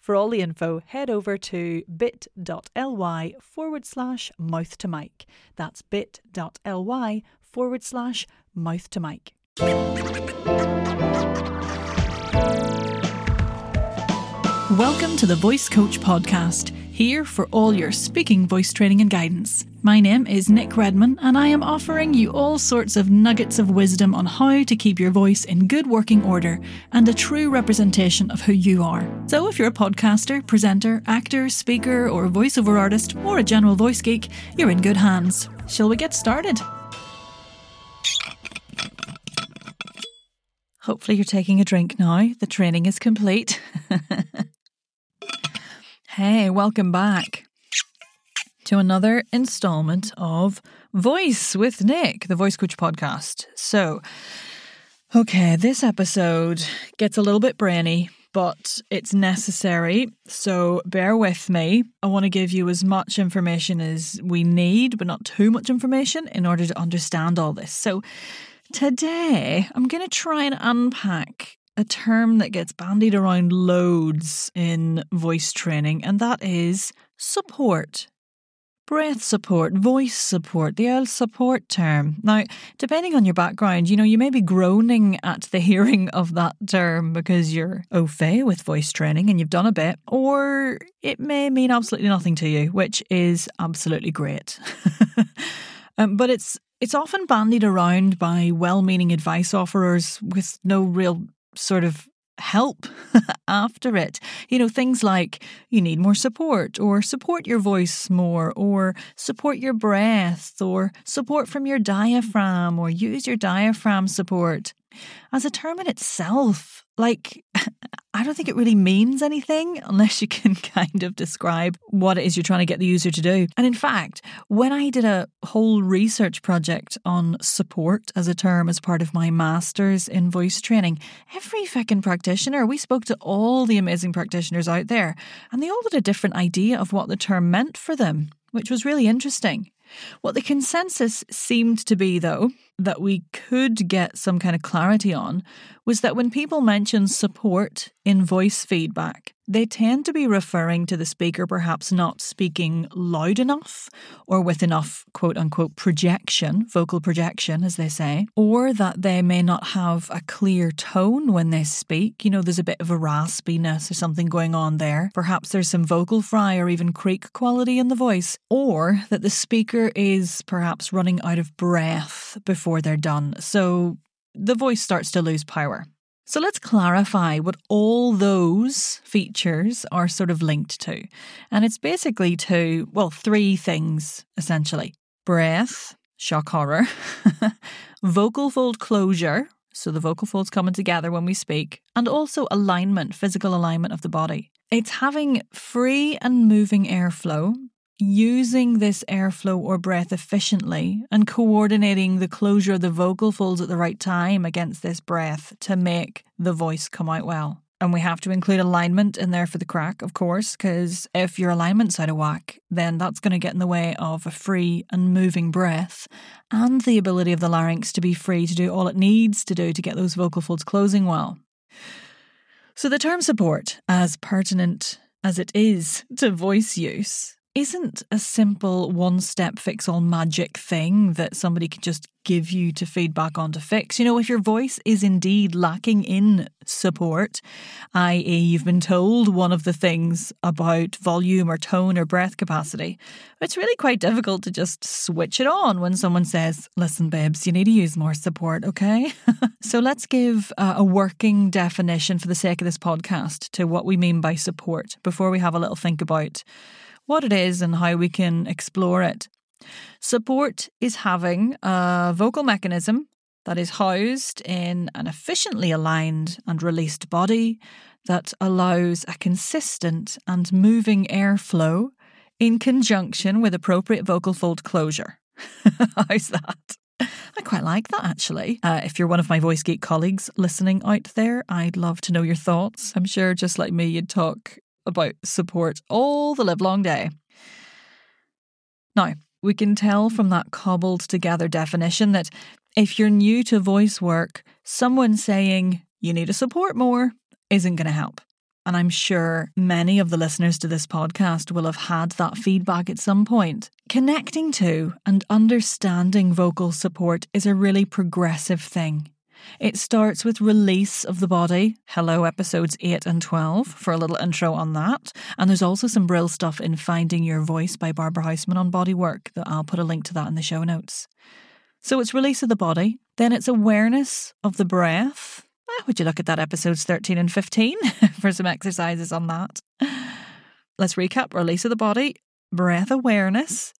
For all the info, head over to bit.ly forward slash mouth to mic. That's bit.ly forward slash mouth to mic. Welcome to the Voice Coach Podcast, here for all your speaking voice training and guidance. My name is Nick Redman, and I am offering you all sorts of nuggets of wisdom on how to keep your voice in good working order and a true representation of who you are. So, if you're a podcaster, presenter, actor, speaker, or voiceover artist, or a general voice geek, you're in good hands. Shall we get started? Hopefully, you're taking a drink now. The training is complete. hey, welcome back to another installment of Voice with Nick, the Voice Coach podcast. So, okay, this episode gets a little bit brainy, but it's necessary. So, bear with me. I want to give you as much information as we need, but not too much information in order to understand all this. So, today I'm going to try and unpack a term that gets bandied around loads in voice training, and that is support breath support, voice support, the old support term. Now, depending on your background, you know, you may be groaning at the hearing of that term because you're au fait with voice training and you've done a bit, or it may mean absolutely nothing to you, which is absolutely great. um, but it's it's often bandied around by well-meaning advice offerers with no real sort of help after it. You know, things like you need more support, or support your voice more, or support your breath, or support from your diaphragm, or use your diaphragm support. As a term in itself, like, I don't think it really means anything unless you can kind of describe what it is you're trying to get the user to do. And in fact, when I did a whole research project on support as a term as part of my master's in voice training, every fucking practitioner, we spoke to all the amazing practitioners out there, and they all had a different idea of what the term meant for them, which was really interesting. What the consensus seemed to be, though, that we could get some kind of clarity on was that when people mention support in voice feedback, they tend to be referring to the speaker perhaps not speaking loud enough or with enough quote unquote projection, vocal projection, as they say, or that they may not have a clear tone when they speak. You know, there's a bit of a raspiness or something going on there. Perhaps there's some vocal fry or even creak quality in the voice, or that the speaker is perhaps running out of breath before they're done. So the voice starts to lose power. So let's clarify what all those features are sort of linked to. And it's basically to, well, three things essentially breath, shock horror, vocal fold closure, so the vocal folds coming together when we speak, and also alignment, physical alignment of the body. It's having free and moving airflow using this airflow or breath efficiently and coordinating the closure of the vocal folds at the right time against this breath to make the voice come out well. And we have to include alignment in there for the crack, of course, because if your alignment's out of whack, then that's going to get in the way of a free and moving breath and the ability of the larynx to be free to do all it needs to do to get those vocal folds closing well. So, the term support, as pertinent as it is to voice use, isn't a simple one step fix all magic thing that somebody can just give you to feedback on to fix. You know, if your voice is indeed lacking in support, i.e., you've been told one of the things about volume or tone or breath capacity, it's really quite difficult to just switch it on when someone says, Listen, babes, you need to use more support, okay? so let's give uh, a working definition for the sake of this podcast to what we mean by support before we have a little think about what it is and how we can explore it. Support is having a vocal mechanism that is housed in an efficiently aligned and released body that allows a consistent and moving airflow in conjunction with appropriate vocal fold closure. How's that? I quite like that actually. Uh, if you're one of my Voice Geek colleagues listening out there, I'd love to know your thoughts. I'm sure, just like me, you'd talk about support all the live long day. Now, we can tell from that cobbled together definition that if you're new to voice work, someone saying you need to support more isn't going to help. And I'm sure many of the listeners to this podcast will have had that feedback at some point. Connecting to and understanding vocal support is a really progressive thing. It starts with release of the body. Hello, episodes 8 and 12 for a little intro on that. And there's also some brill stuff in Finding Your Voice by Barbara Houseman on bodywork that I'll put a link to that in the show notes. So it's release of the body, then it's awareness of the breath, ah, would you look at that episodes 13 and 15 for some exercises on that? Let's recap release of the body, breath awareness,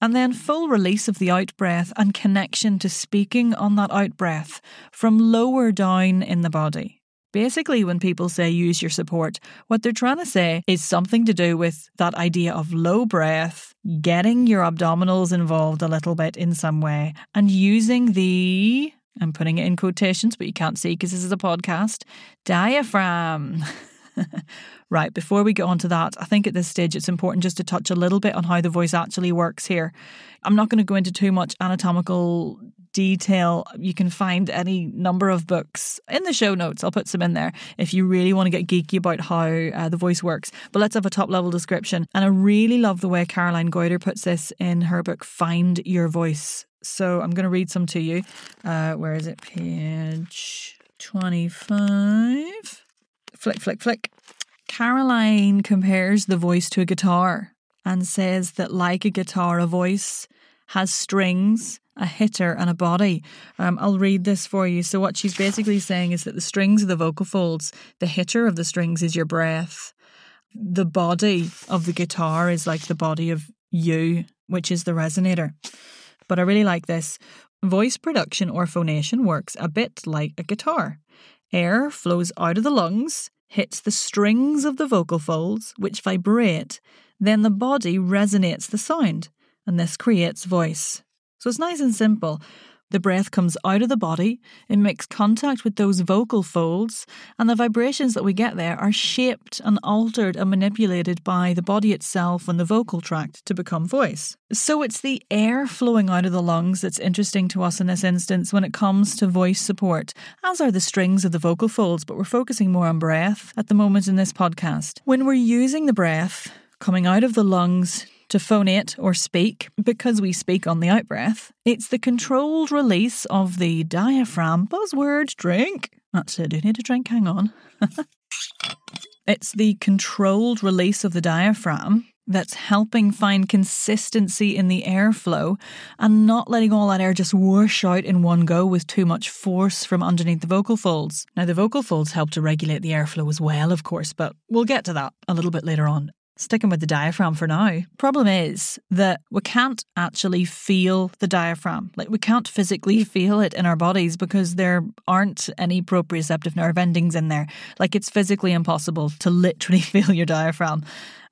and then full release of the out breath and connection to speaking on that out breath from lower down in the body. Basically, when people say use your support, what they're trying to say is something to do with that idea of low breath, getting your abdominals involved a little bit in some way, and using the I'm putting it in quotations, but you can't see because this is a podcast. Diaphragm. right, before we get on to that, I think at this stage it's important just to touch a little bit on how the voice actually works here. I'm not going to go into too much anatomical detail. You can find any number of books in the show notes. I'll put some in there if you really want to get geeky about how uh, the voice works. But let's have a top level description. And I really love the way Caroline Goyder puts this in her book, Find Your Voice. So I'm going to read some to you. Uh, where is it? Page 25. Flick, flick, flick. Caroline compares the voice to a guitar and says that, like a guitar, a voice has strings, a hitter, and a body. Um, I'll read this for you. So, what she's basically saying is that the strings are the vocal folds, the hitter of the strings is your breath, the body of the guitar is like the body of you, which is the resonator but I really like this. Voice production or phonation works a bit like a guitar. Air flows out of the lungs, hits the strings of the vocal folds, which vibrate, then the body resonates the sound, and this creates voice. So it's nice and simple. The breath comes out of the body, it makes contact with those vocal folds, and the vibrations that we get there are shaped and altered and manipulated by the body itself and the vocal tract to become voice. So it's the air flowing out of the lungs that's interesting to us in this instance when it comes to voice support, as are the strings of the vocal folds, but we're focusing more on breath at the moment in this podcast. When we're using the breath coming out of the lungs to phonate or speak because we speak on the outbreath. It's the controlled release of the diaphragm buzzword drink. Actually, I do you need a drink, hang on. it's the controlled release of the diaphragm that's helping find consistency in the airflow and not letting all that air just whoosh out in one go with too much force from underneath the vocal folds. Now, the vocal folds help to regulate the airflow as well, of course, but we'll get to that a little bit later on sticking with the diaphragm for now. Problem is that we can't actually feel the diaphragm. Like we can't physically feel it in our bodies because there aren't any proprioceptive nerve endings in there. Like it's physically impossible to literally feel your diaphragm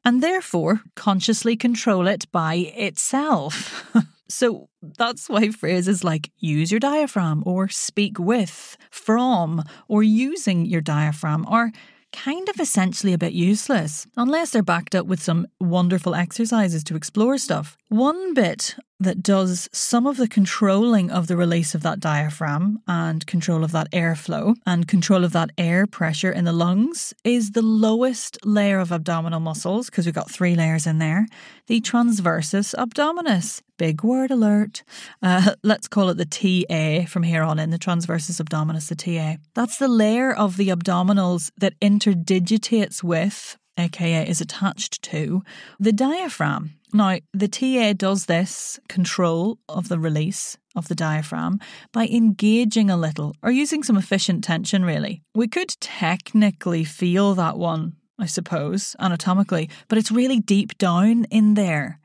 and therefore consciously control it by itself. So that's why phrases like use your diaphragm or speak with, from, or using your diaphragm are kind of essentially a bit useless, unless they're backed up with some wonderful exercises to explore stuff. One bit that does some of the controlling of the release of that diaphragm and control of that airflow and control of that air pressure in the lungs is the lowest layer of abdominal muscles, because we've got three layers in there, the transversus abdominis. Big word alert. Uh, let's call it the TA from here on in, the transversus abdominis, the TA. That's the layer of the abdominals that interdigitates with aka is attached to, the diaphragm. Now, the TA does this control of the release of the diaphragm by engaging a little or using some efficient tension, really. We could technically feel that one, I suppose, anatomically, but it's really deep down in there.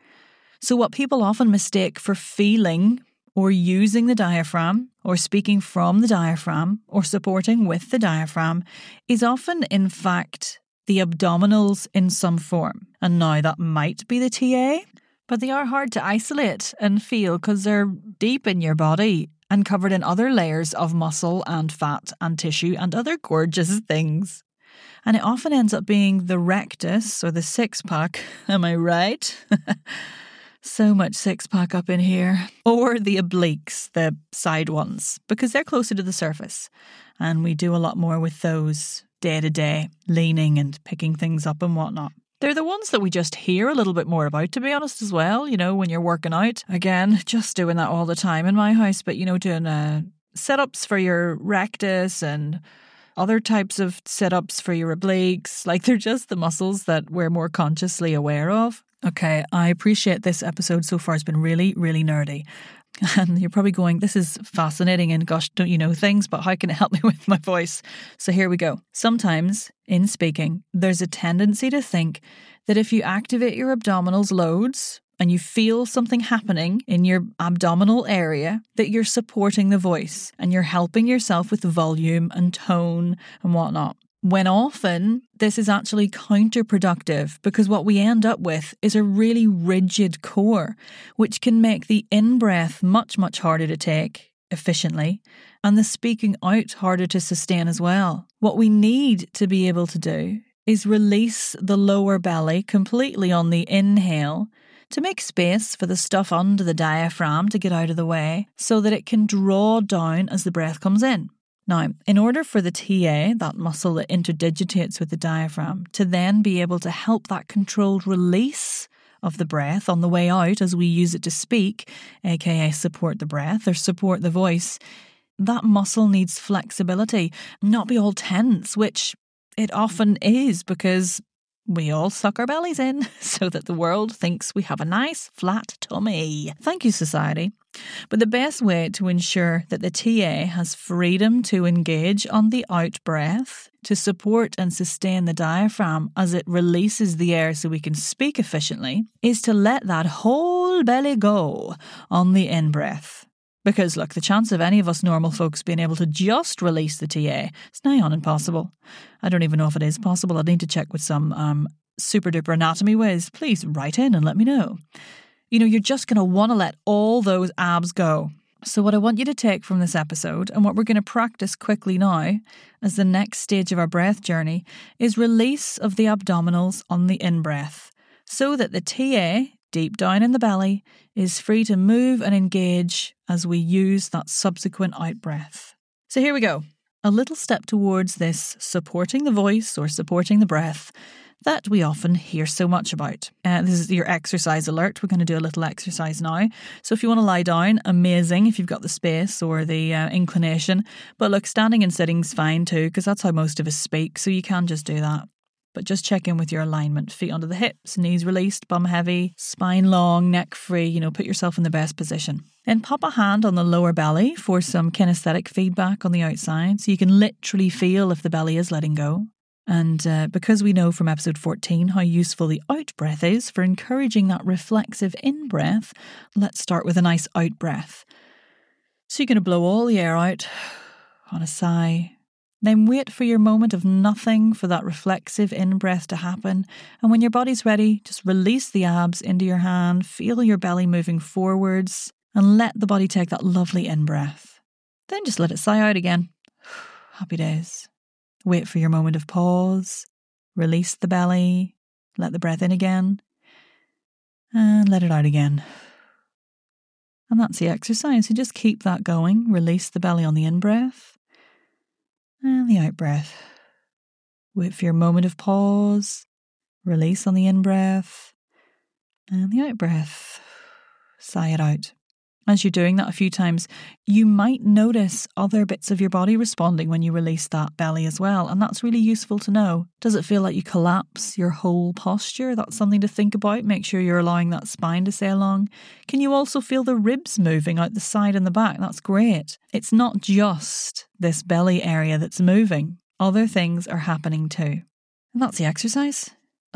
So, what people often mistake for feeling or using the diaphragm or speaking from the diaphragm, or supporting with the diaphragm, is often, in fact, the abdominals in some form. And now that might be the TA, but they are hard to isolate and feel because they're deep in your body and covered in other layers of muscle and fat and tissue and other gorgeous things. And it often ends up being the rectus or the six pack, am I right? so much six pack up in here. Or the obliques, the side ones, because they're closer to the surface. And we do a lot more with those day to day, leaning and picking things up and whatnot. They're the ones that we just hear a little bit more about, to be honest, as well. You know, when you're working out. Again, just doing that all the time in my house, but, you know, doing uh, setups for your rectus and other types of sit-ups for your obliques. Like they're just the muscles that we're more consciously aware of. Okay, I appreciate this episode so far has been really, really nerdy. And you're probably going, this is fascinating and gosh, don't you know things, but how can it help me with my voice? So here we go. Sometimes in speaking, there's a tendency to think that if you activate your abdominals loads and you feel something happening in your abdominal area, that you're supporting the voice and you're helping yourself with volume and tone and whatnot when often this is actually counterproductive because what we end up with is a really rigid core, which can make the in breath much, much harder to take efficiently and the speaking out harder to sustain as well. What we need to be able to do is release the lower belly completely on the inhale to make space for the stuff under the diaphragm to get out of the way so that it can draw down as the breath comes in. Now, in order for the TA, that muscle that interdigitates with the diaphragm, to then be able to help that controlled release of the breath on the way out as we use it to speak, aka support the breath or support the voice, that muscle needs flexibility, not be all tense, which it often is because we all suck our bellies in so that the world thinks we have a nice flat tummy. Thank you, society. But the best way to ensure that the TA has freedom to engage on the out breath, to support and sustain the diaphragm as it releases the air so we can speak efficiently, is to let that whole belly go on the in breath. Because, look, the chance of any of us normal folks being able to just release the TA is nigh on impossible. I don't even know if it is possible. I'd need to check with some um, super duper anatomy whiz. Please write in and let me know. You know, you're just going to want to let all those abs go. So, what I want you to take from this episode, and what we're going to practice quickly now as the next stage of our breath journey, is release of the abdominals on the in breath so that the TA deep down in the belly is free to move and engage as we use that subsequent out breath. So here we go. A little step towards this supporting the voice or supporting the breath that we often hear so much about. Uh, this is your exercise alert. We're going to do a little exercise now. So if you want to lie down, amazing if you've got the space or the uh, inclination. But look, standing and sitting's fine too, because that's how most of us speak. So you can just do that but just check in with your alignment. Feet under the hips, knees released, bum heavy, spine long, neck free, you know, put yourself in the best position. Then pop a hand on the lower belly for some kinesthetic feedback on the outside so you can literally feel if the belly is letting go. And uh, because we know from episode 14 how useful the out breath is for encouraging that reflexive in breath, let's start with a nice out breath. So you're going to blow all the air out on a sigh then wait for your moment of nothing for that reflexive in breath to happen. And when your body's ready, just release the abs into your hand, feel your belly moving forwards, and let the body take that lovely in breath. Then just let it sigh out again. Happy days. Wait for your moment of pause, release the belly, let the breath in again, and let it out again. And that's the exercise. So just keep that going. Release the belly on the in breath and the out breath. Wait for your moment of pause, release on the in breath, and the out breath. Sigh it out. As you're doing that a few times, you might notice other bits of your body responding when you release that belly as well. And that's really useful to know. Does it feel like you collapse your whole posture? That's something to think about. Make sure you're allowing that spine to stay along. Can you also feel the ribs moving out the side and the back? That's great. It's not just this belly area that's moving, other things are happening too. And that's the exercise.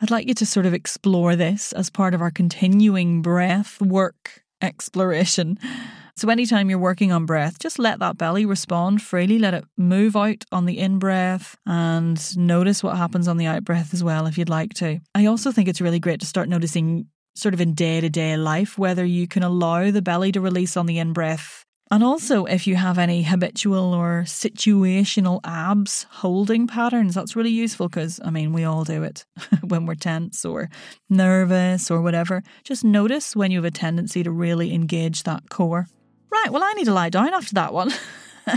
I'd like you to sort of explore this as part of our continuing breath work exploration. So, anytime you're working on breath, just let that belly respond freely. Let it move out on the in breath and notice what happens on the out breath as well if you'd like to. I also think it's really great to start noticing, sort of in day to day life, whether you can allow the belly to release on the in breath and also, if you have any habitual or situational abs holding patterns, that's really useful because, I mean, we all do it when we're tense or nervous or whatever. Just notice when you have a tendency to really engage that core. Right, well, I need to lie down after that one.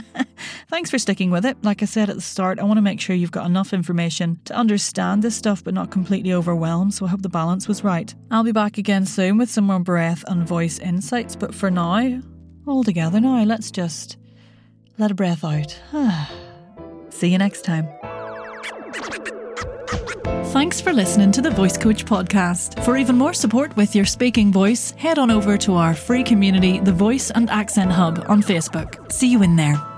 Thanks for sticking with it. Like I said at the start, I want to make sure you've got enough information to understand this stuff but not completely overwhelmed, so I hope the balance was right. I'll be back again soon with some more breath and voice insights, but for now, all together now. Let's just let a breath out. See you next time. Thanks for listening to the Voice Coach podcast. For even more support with your speaking voice, head on over to our free community, the Voice and Accent Hub, on Facebook. See you in there.